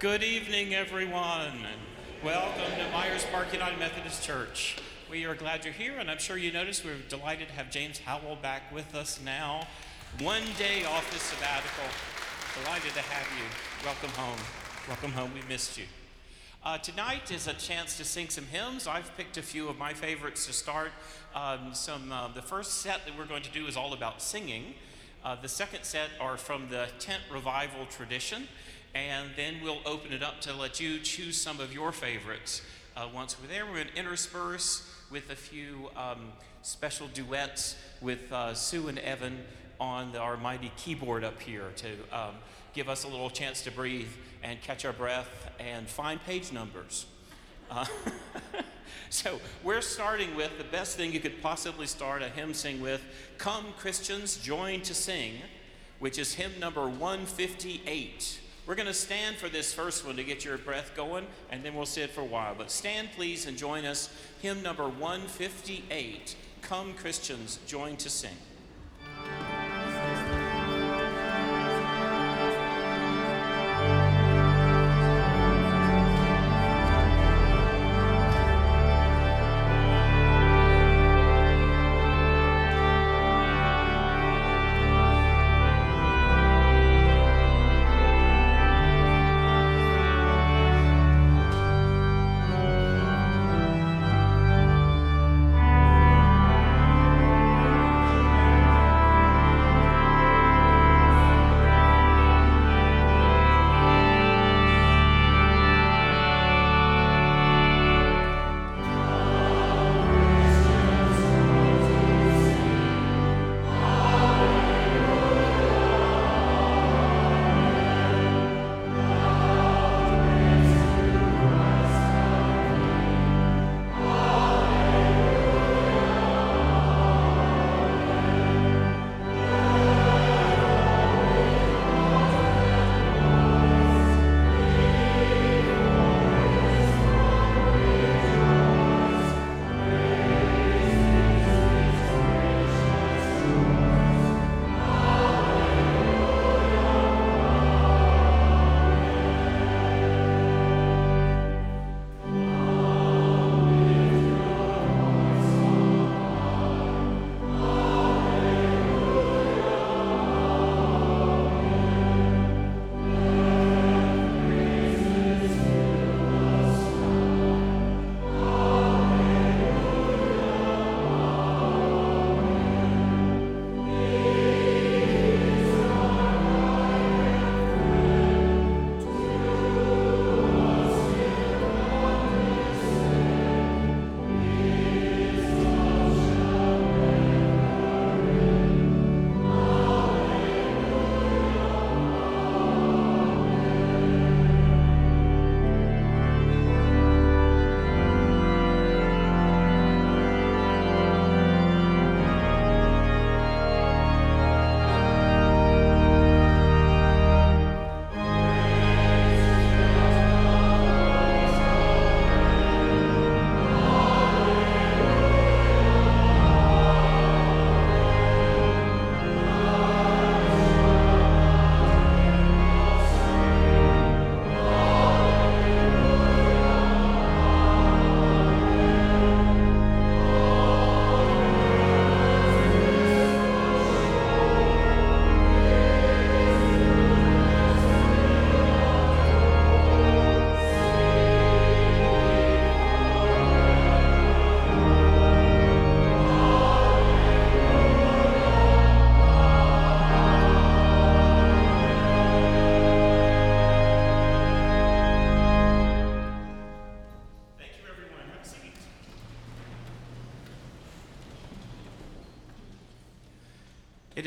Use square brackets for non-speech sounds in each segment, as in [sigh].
Good evening, everyone. Welcome to Myers Park United Methodist Church. We are glad you're here, and I'm sure you noticed we're delighted to have James Howell back with us now. One day off this sabbatical. Delighted to have you. Welcome home. Welcome home. We missed you. Uh, tonight is a chance to sing some hymns. I've picked a few of my favorites to start. Um, some uh, the first set that we're going to do is all about singing. Uh, the second set are from the tent revival tradition, and then we'll open it up to let you choose some of your favorites. Uh, once we're there, we're going to intersperse with a few um, special duets with uh, Sue and Evan on the, our mighty keyboard up here to um, give us a little chance to breathe and catch our breath and find page numbers. Uh, [laughs] so we're starting with the best thing you could possibly start a hymn sing with Come Christians, Join to Sing, which is hymn number 158. We're going to stand for this first one to get your breath going, and then we'll sit for a while. But stand, please, and join us. Hymn number 158 Come Christians, Join to Sing.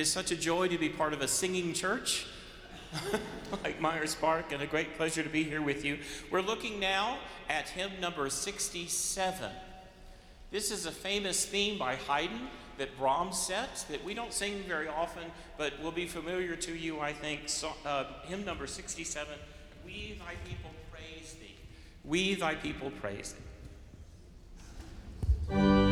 Is such a joy to be part of a singing church [laughs] like Myers Park, and a great pleasure to be here with you. We're looking now at hymn number 67. This is a famous theme by Haydn that Brahms set that we don't sing very often, but will be familiar to you, I think. So, uh, hymn number 67 We thy people praise thee. We thy people praise thee.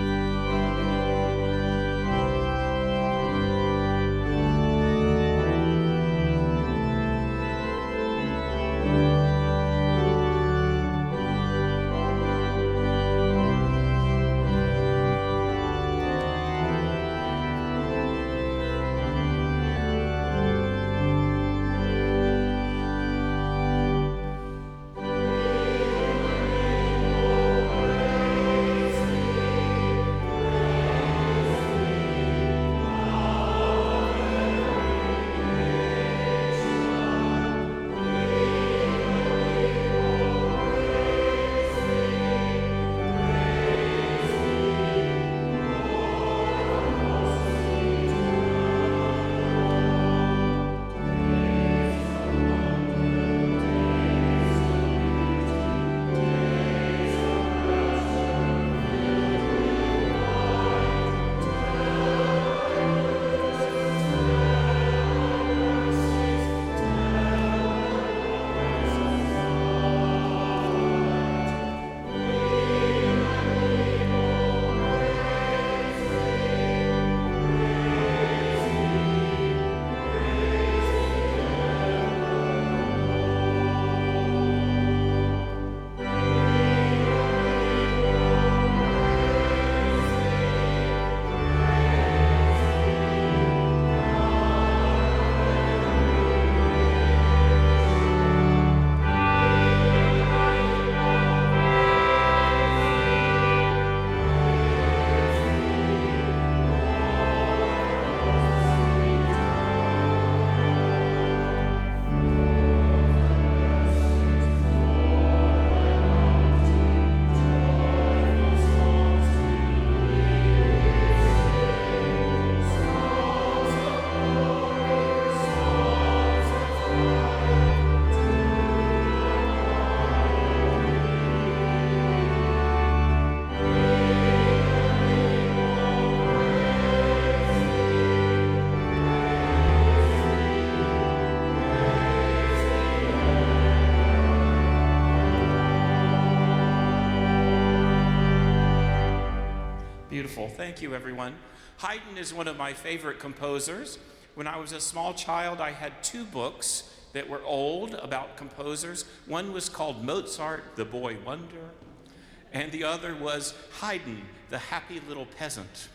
Thank you, everyone. Haydn is one of my favorite composers. When I was a small child, I had two books that were old about composers. One was called Mozart, the Boy Wonder, and the other was Haydn, the Happy Little Peasant.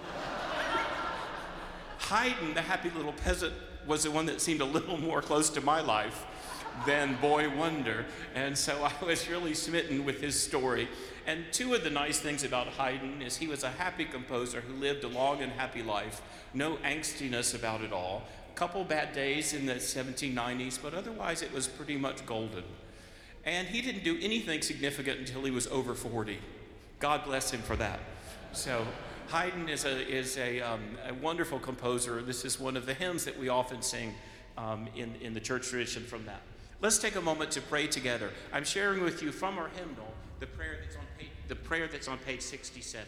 [laughs] Haydn, the Happy Little Peasant, was the one that seemed a little more close to my life than Boy Wonder. And so [laughs] I was really smitten with his story. And two of the nice things about Haydn is he was a happy composer who lived a long and happy life, no angstiness about it all. A couple bad days in the 1790s, but otherwise it was pretty much golden. And he didn't do anything significant until he was over 40. God bless him for that. So Haydn is a, is a, um, a wonderful composer. This is one of the hymns that we often sing um, in, in the church tradition from that. Let's take a moment to pray together. I'm sharing with you from our hymnal the prayer that's on page, the prayer that's on page 67.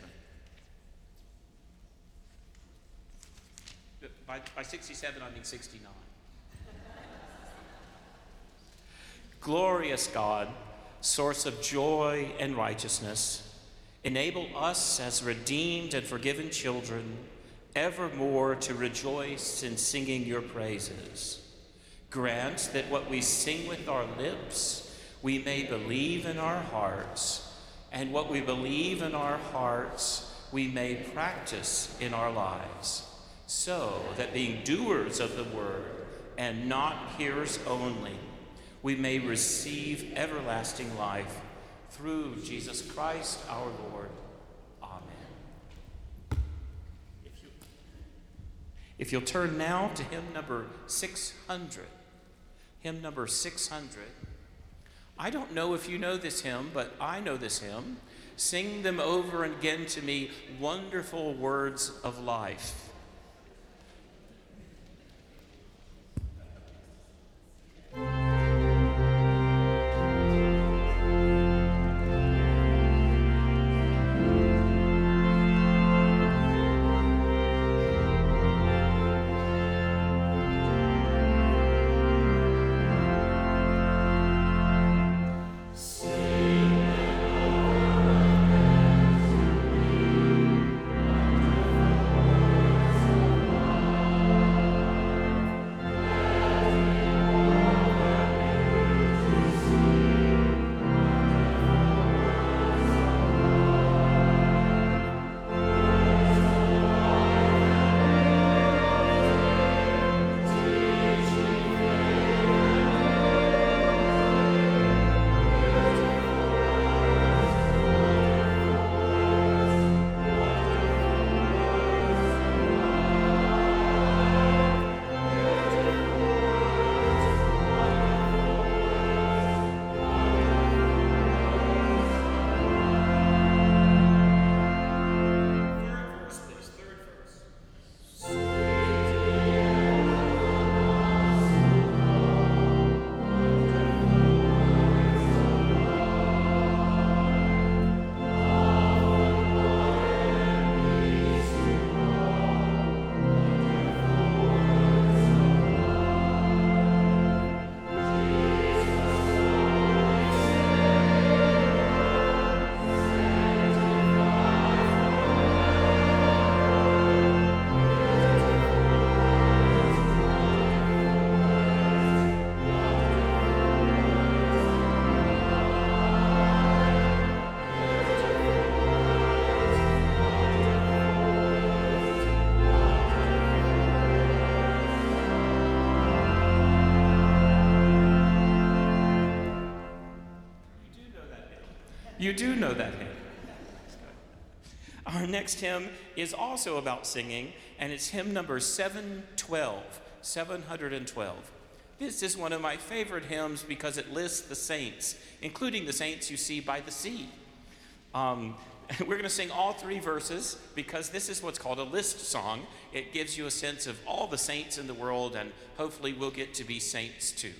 By, by 67, I mean 69. [laughs] Glorious God, source of joy and righteousness, enable us as redeemed and forgiven children evermore to rejoice in singing your praises. Grant that what we sing with our lips, we may believe in our hearts, and what we believe in our hearts, we may practice in our lives, so that being doers of the word and not hearers only, we may receive everlasting life through Jesus Christ our Lord. Amen. If, you, if you'll turn now to hymn number 600 hymn number 600. I don't know if you know this hymn, but I know this hymn. Sing them over again to me, wonderful words of life. You do know that hymn. Our next hymn is also about singing, and it's hymn number 712. 712. This is one of my favorite hymns because it lists the saints, including the saints you see by the sea. Um, [laughs] we're going to sing all three verses because this is what's called a list song. It gives you a sense of all the saints in the world, and hopefully, we'll get to be saints too.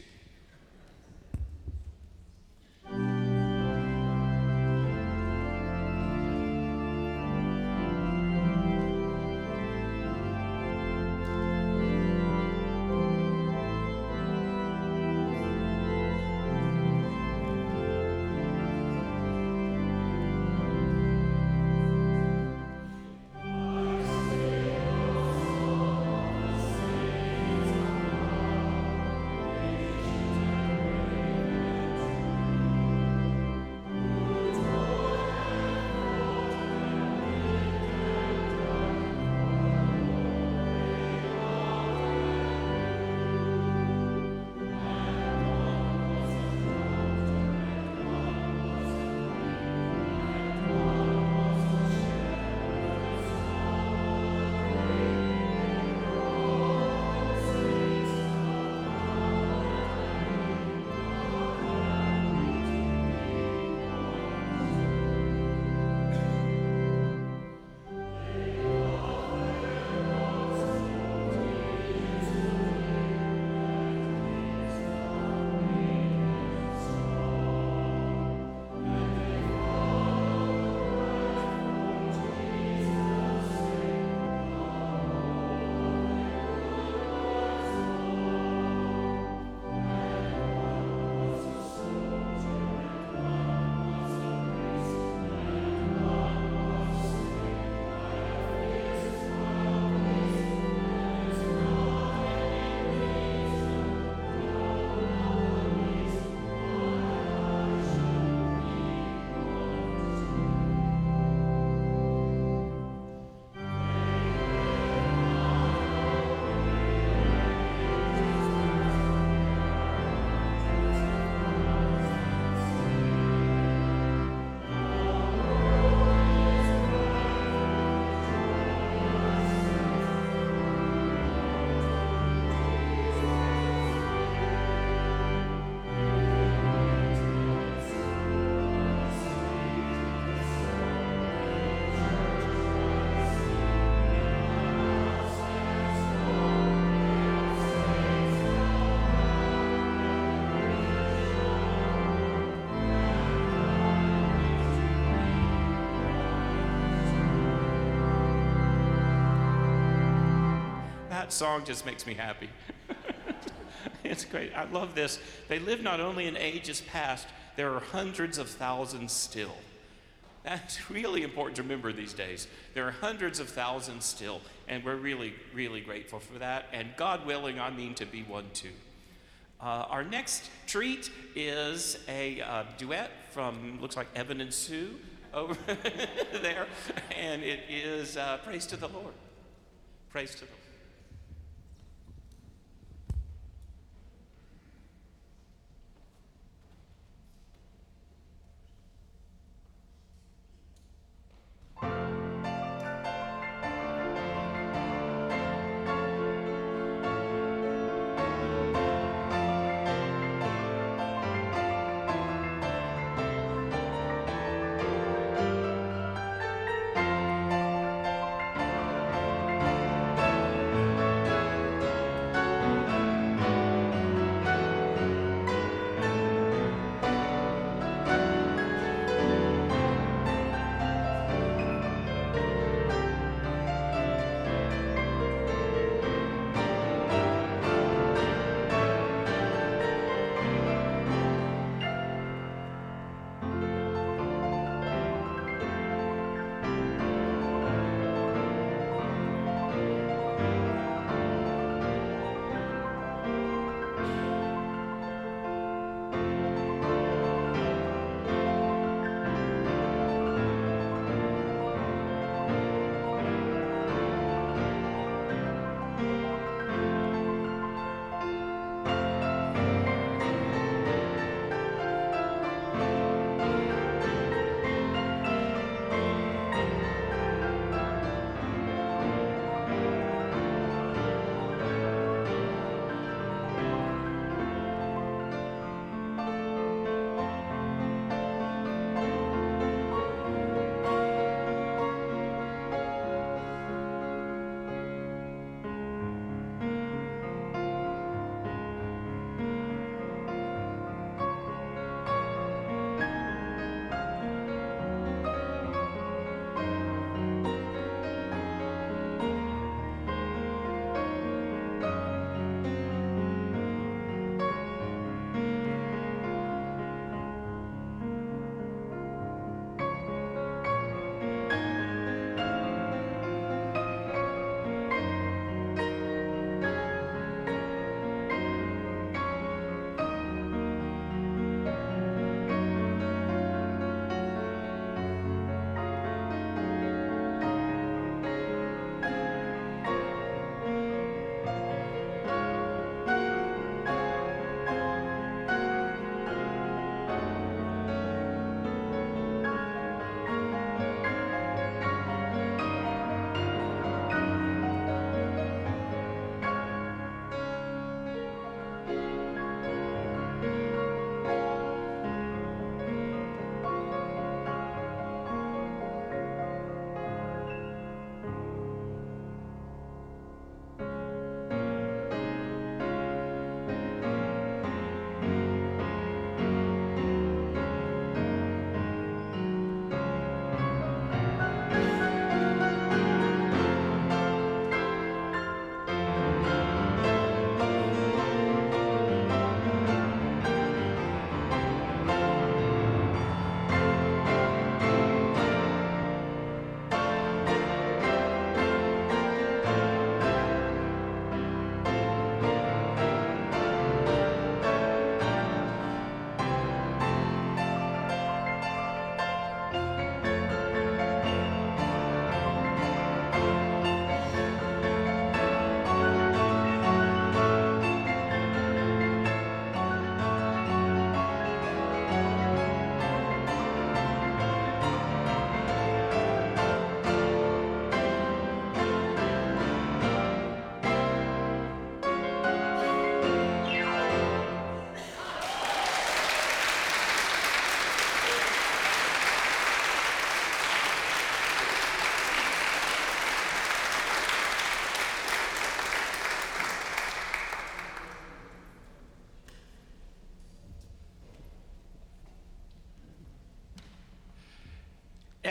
Song just makes me happy. [laughs] it's great. I love this. They live not only in ages past, there are hundreds of thousands still. That's really important to remember these days. There are hundreds of thousands still, and we're really, really grateful for that. And God willing, I mean to be one too. Uh, our next treat is a uh, duet from, looks like Evan and Sue over [laughs] there, and it is uh, Praise to the Lord. Praise to the Lord.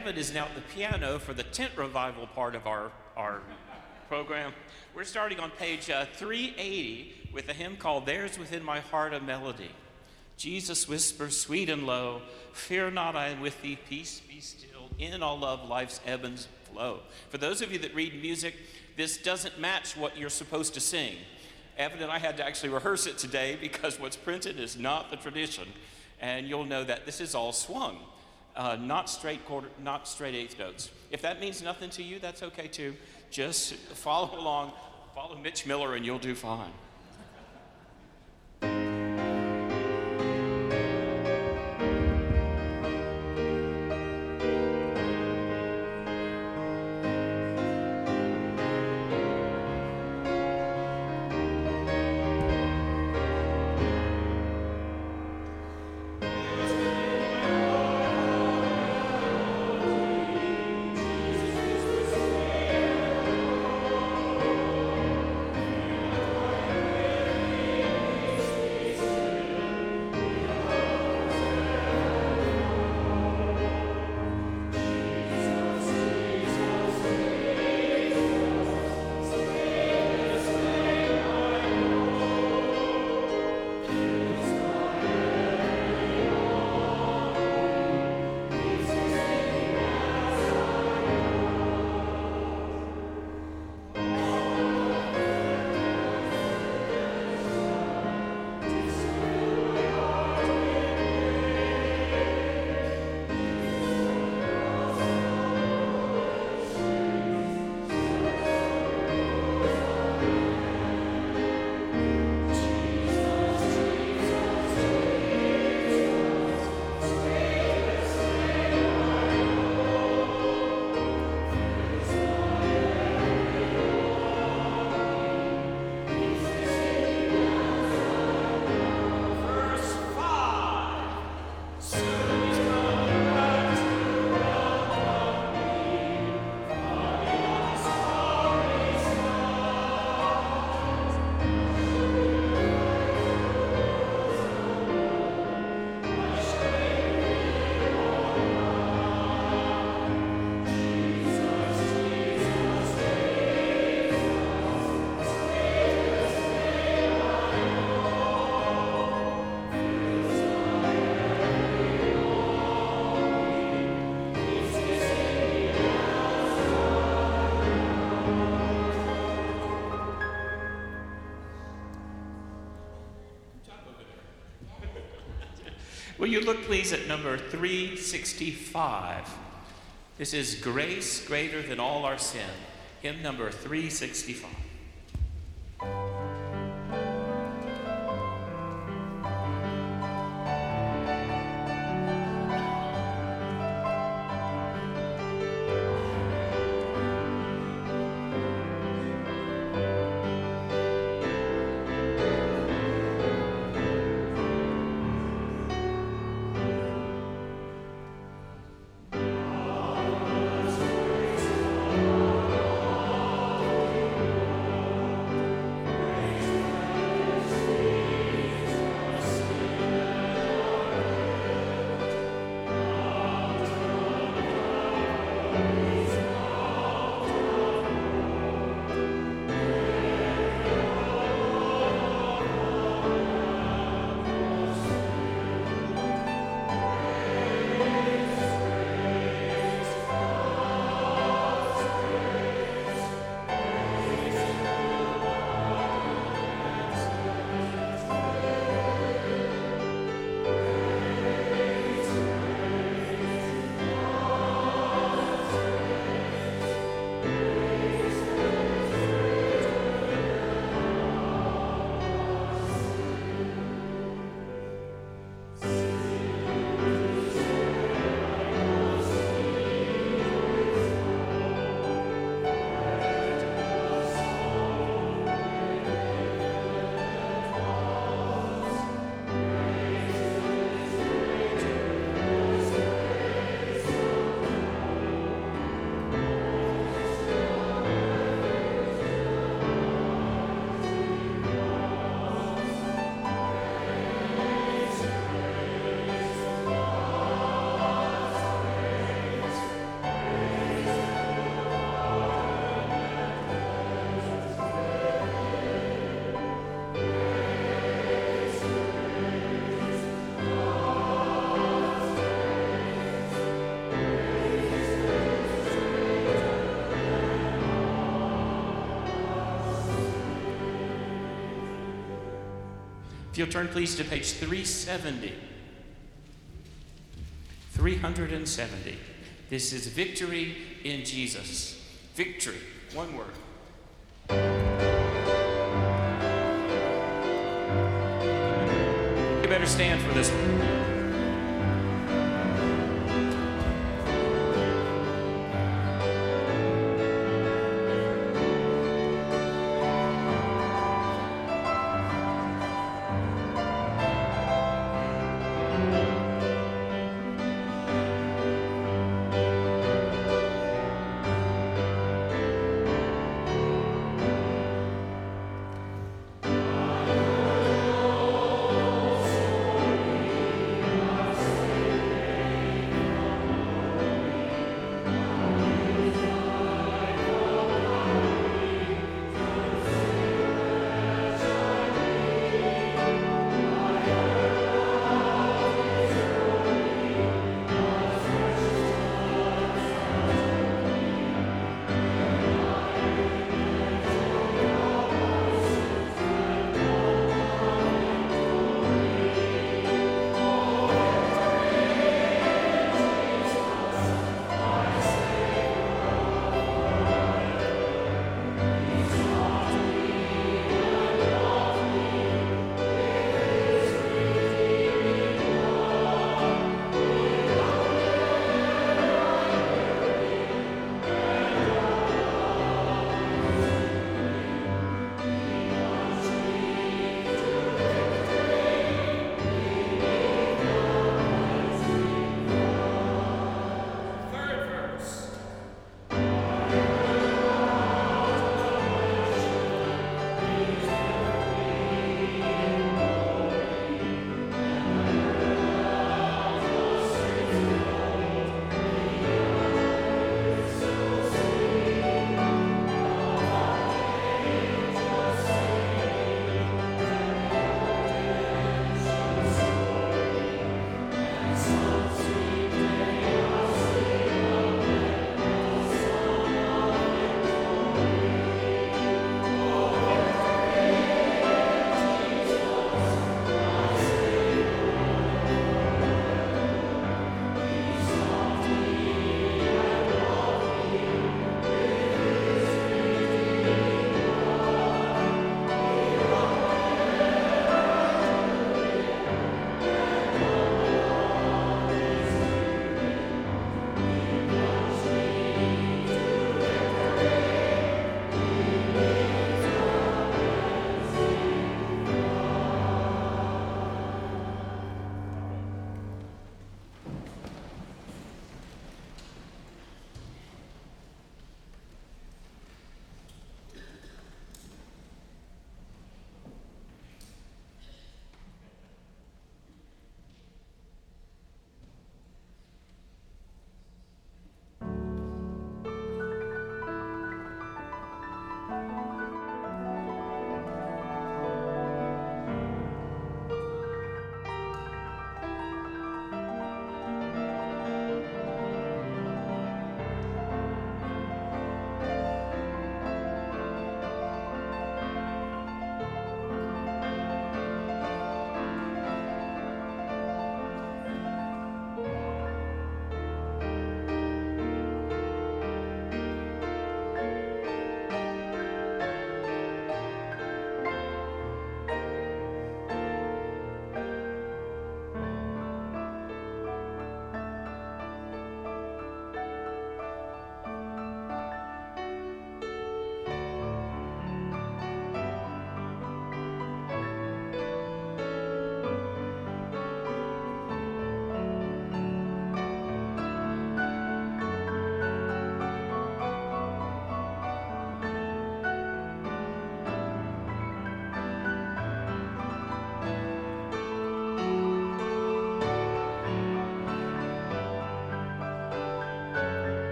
Evan is now at the piano for the tent revival part of our, our program. We're starting on page uh, 380 with a hymn called There's Within My Heart a Melody. Jesus whispers sweet and low, Fear not, I am with thee, peace be still, in all love life's ebb and flow. For those of you that read music, this doesn't match what you're supposed to sing. Evan and I had to actually rehearse it today because what's printed is not the tradition, and you'll know that this is all swung, uh, not straight quarter, not straight eighth notes. If that means nothing to you, that's okay too. Just follow along, follow Mitch Miller, and you'll do fine. Please, at number 365? This is Grace Greater Than All Our Sin, hymn number 365. You'll turn please to page 370. 370. This is Victory in Jesus. Victory, one word.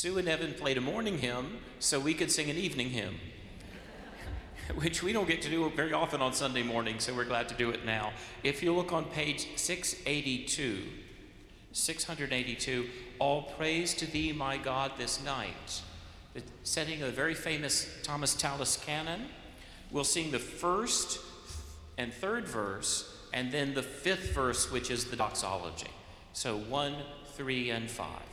Sue and Evan played a morning hymn so we could sing an evening hymn, [laughs] which we don't get to do very often on Sunday morning, so we're glad to do it now. If you look on page 682, 682, All Praise to Thee, my God, this night, the setting of the very famous Thomas Tallis canon. We'll sing the first and third verse, and then the fifth verse, which is the doxology. So one, three, and five.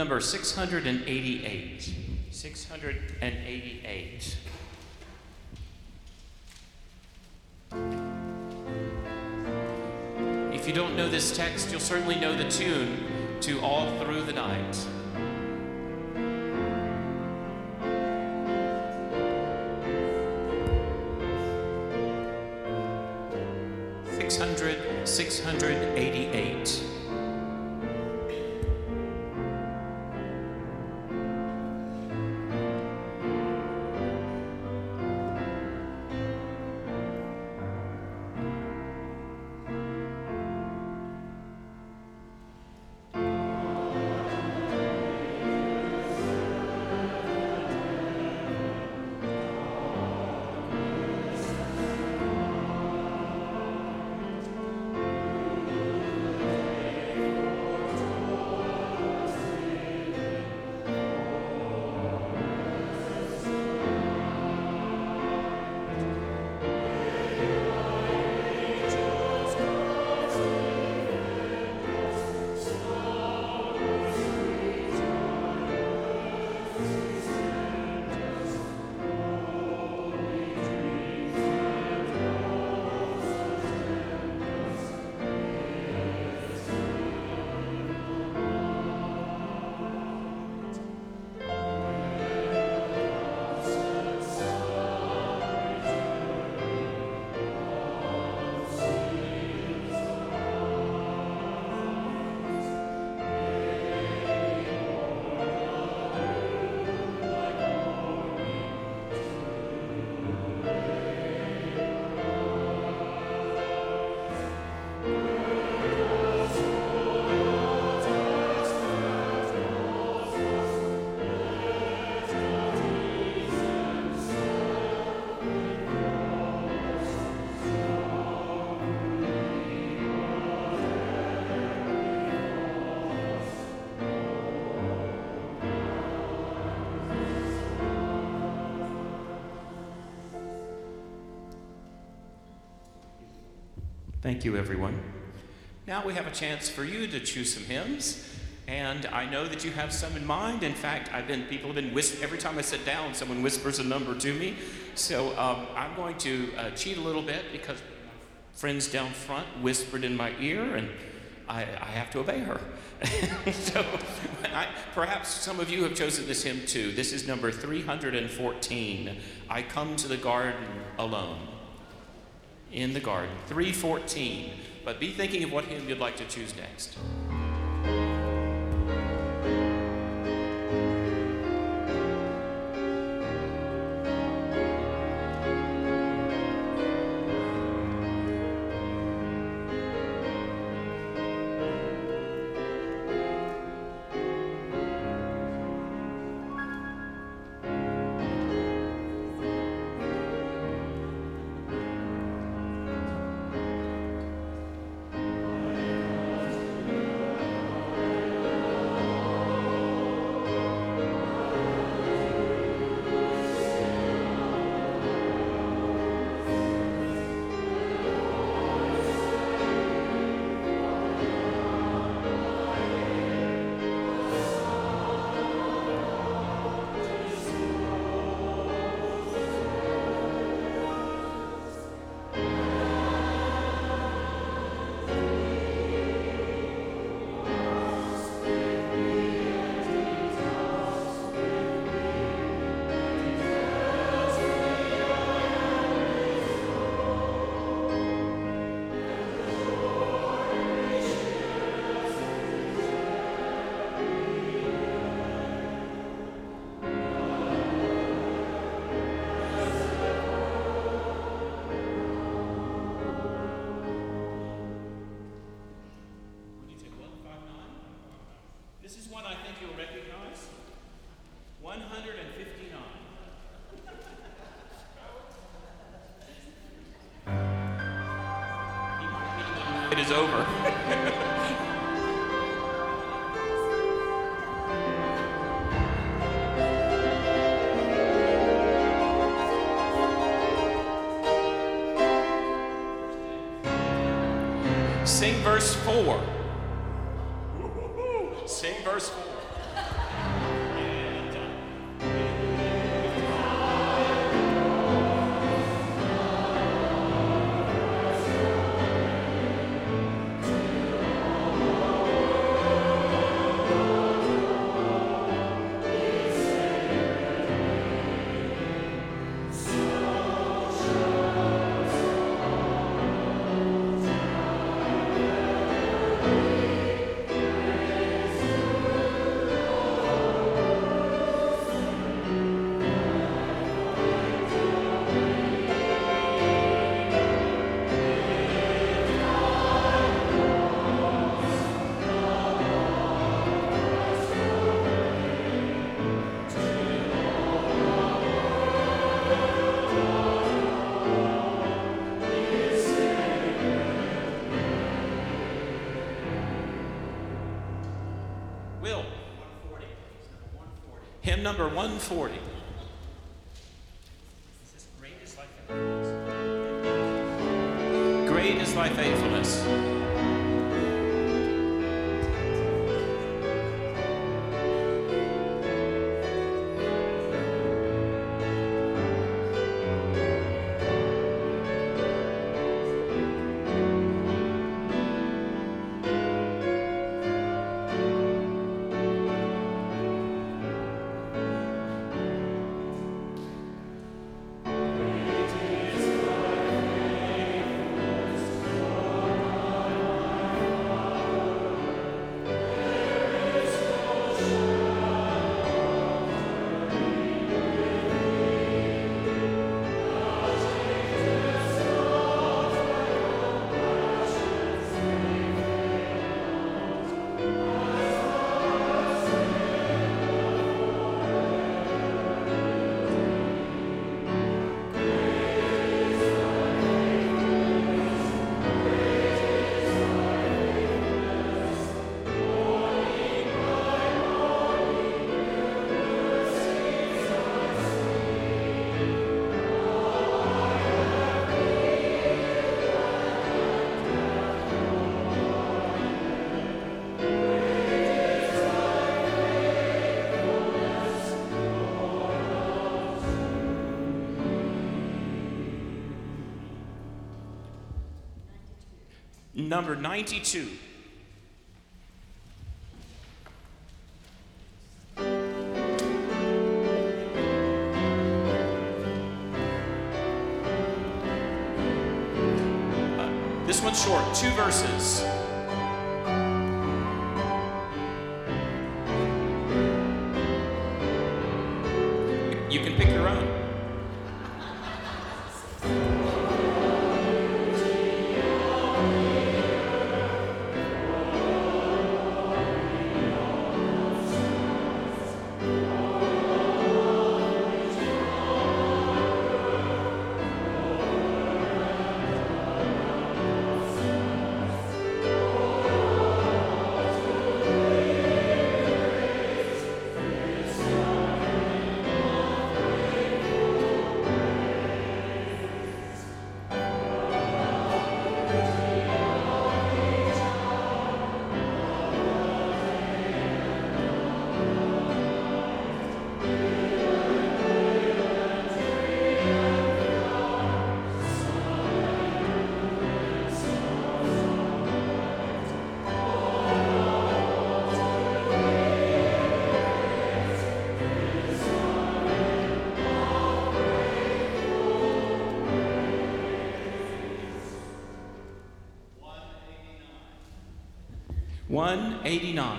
Number 688. 688. If you don't know this text, you'll certainly know the tune to All Through the Night. Six hundred, six hundred Thank you, everyone. Now we have a chance for you to choose some hymns, And I know that you have some in mind. In fact, I've been people have been whis- every time I sit down, someone whispers a number to me. So um, I'm going to uh, cheat a little bit because friends down front whispered in my ear, and I, I have to obey her. [laughs] so I, perhaps some of you have chosen this hymn too. This is number 314. I come to the garden alone. In the garden, 314. But be thinking of what hymn you'd like to choose next. Is over. [laughs] Sing verse 4. Number 140. Number 92. Uh, This one's short, two verses. 189.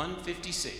156.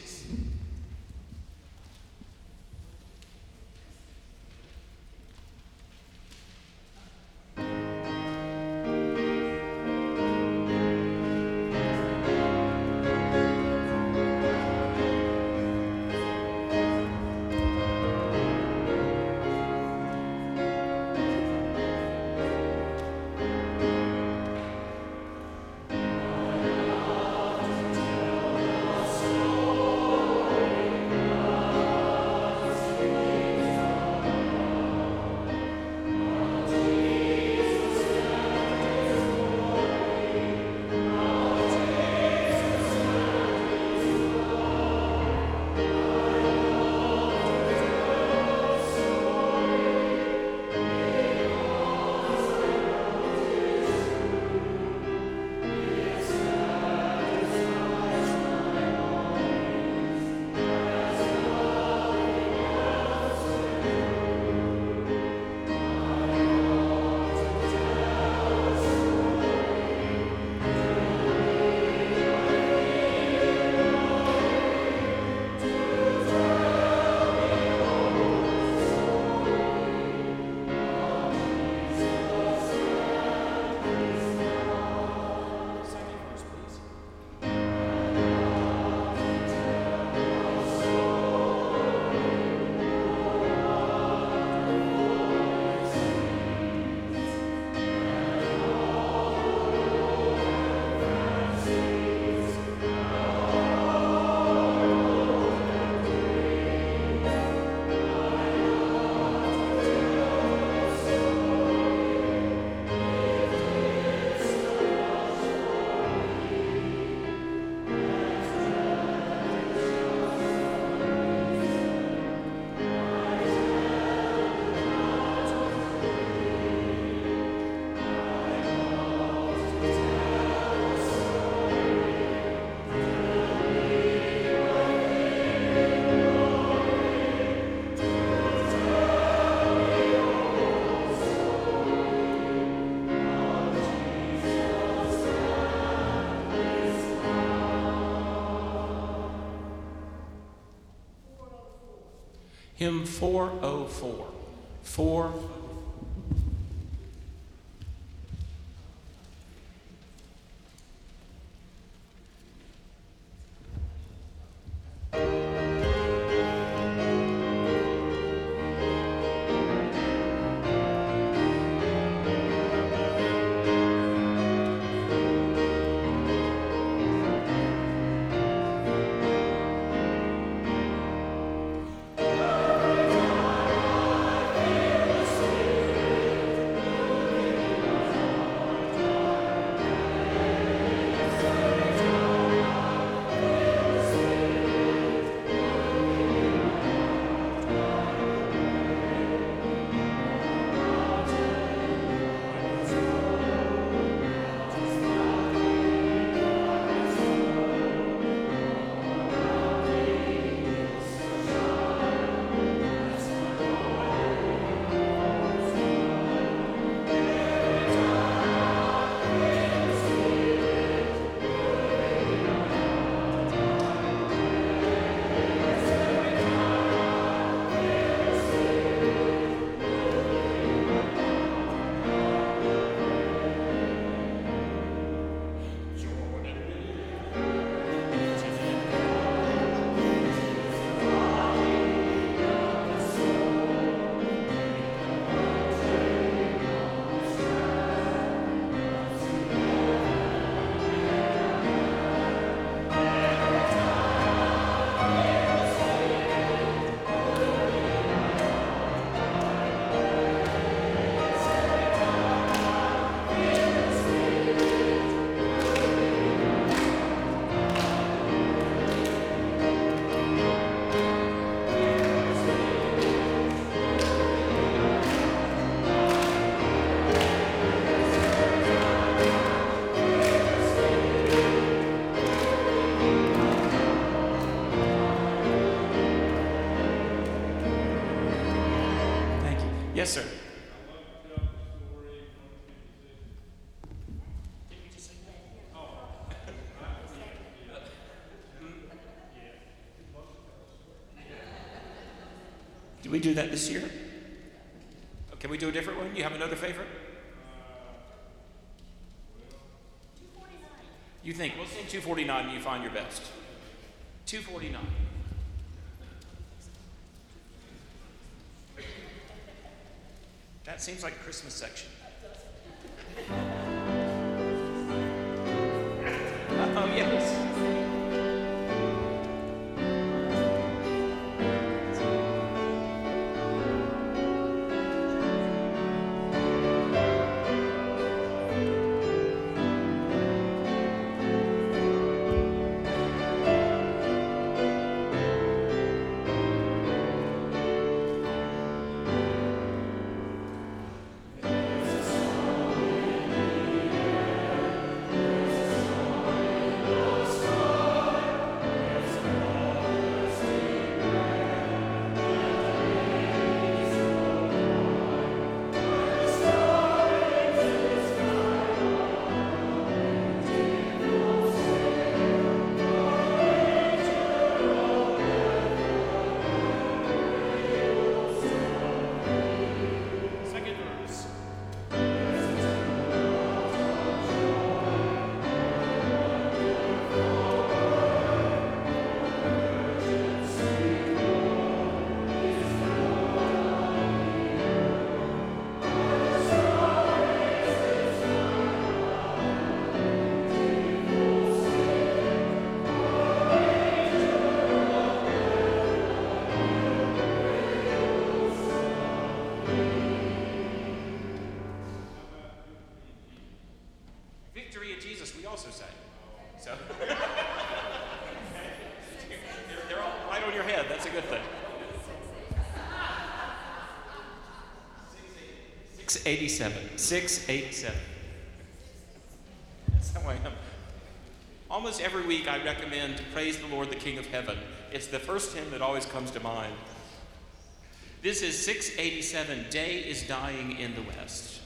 Hymn 404. 4 Sir. Did we do that this year? Can we do a different one? You have another favorite? You think, we'll sing 249 and you find your best. 249. That seems like a Christmas section. [laughs] oh, yes. [laughs] That's a good thing. 687. 687. That's how I am. Almost every week I recommend Praise the Lord, the King of Heaven. It's the first hymn that always comes to mind. This is 687 Day is Dying in the West.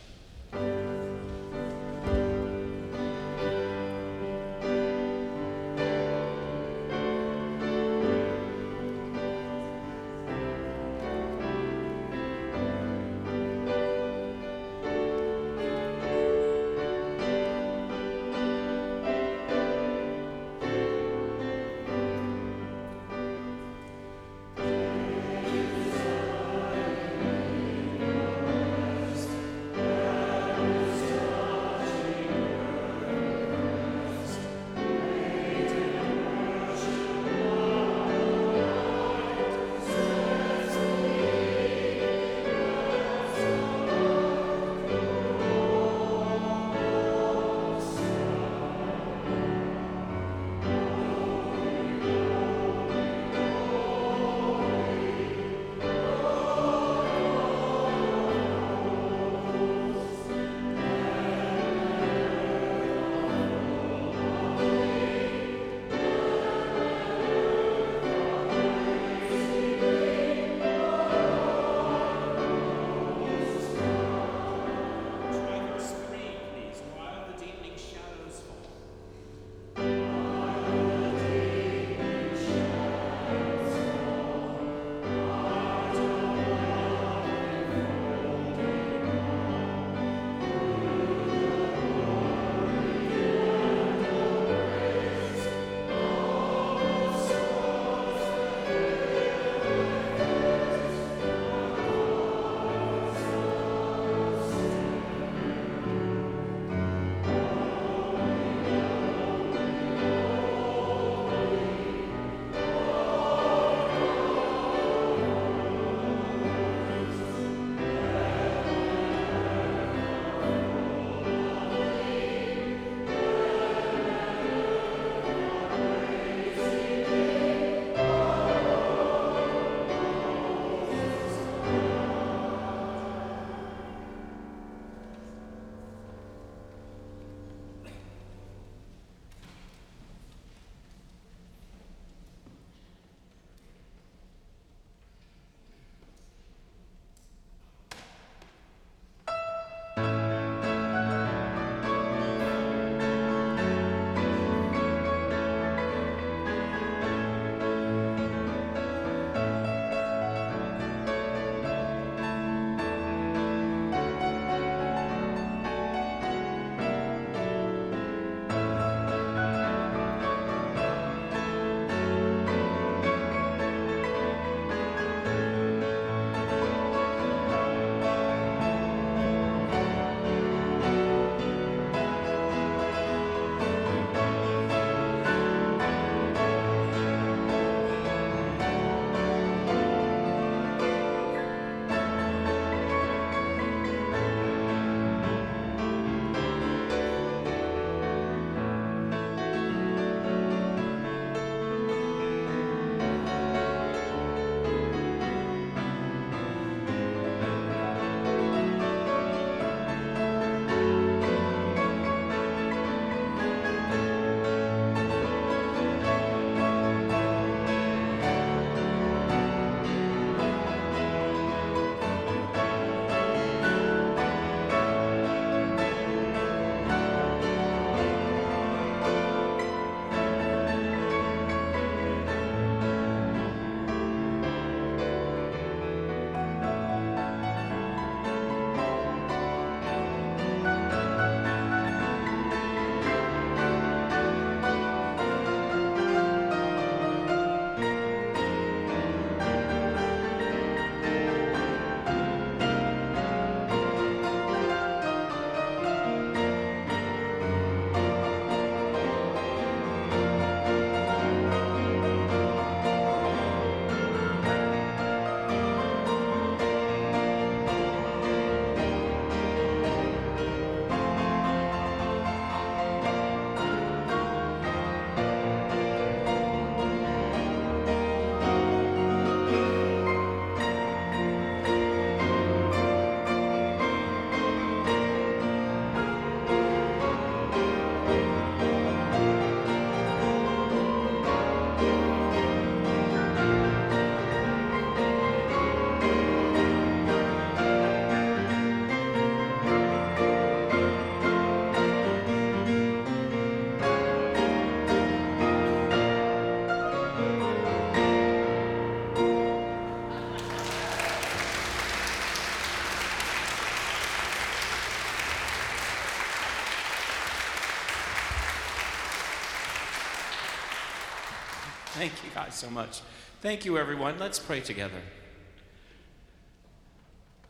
Guys so much. Thank you, everyone. Let's pray together.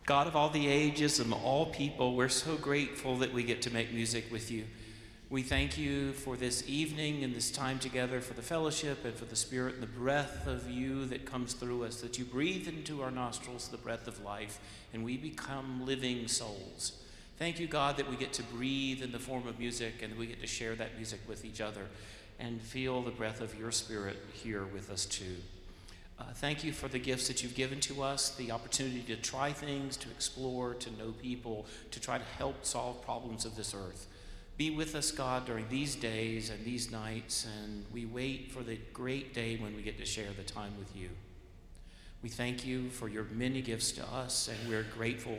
God of all the ages and all people, we're so grateful that we get to make music with you. We thank you for this evening and this time together, for the fellowship and for the spirit and the breath of you that comes through us, that you breathe into our nostrils the breath of life, and we become living souls. Thank you, God, that we get to breathe in the form of music and we get to share that music with each other and feel the breath of your spirit here with us too. Uh, thank you for the gifts that you've given to us, the opportunity to try things, to explore, to know people, to try to help solve problems of this earth. Be with us, God, during these days and these nights, and we wait for the great day when we get to share the time with you. We thank you for your many gifts to us, and we're grateful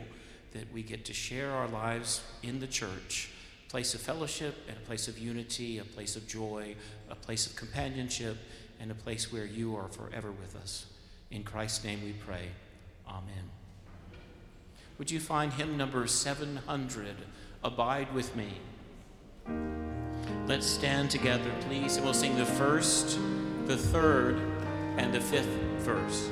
that we get to share our lives in the church, a place of fellowship and a place of unity, a place of joy, a place of companionship, and a place where you are forever with us. In Christ's name we pray. Amen. Would you find hymn number 700, Abide with Me? Let's stand together, please, and we'll sing the first, the third, and the fifth verse.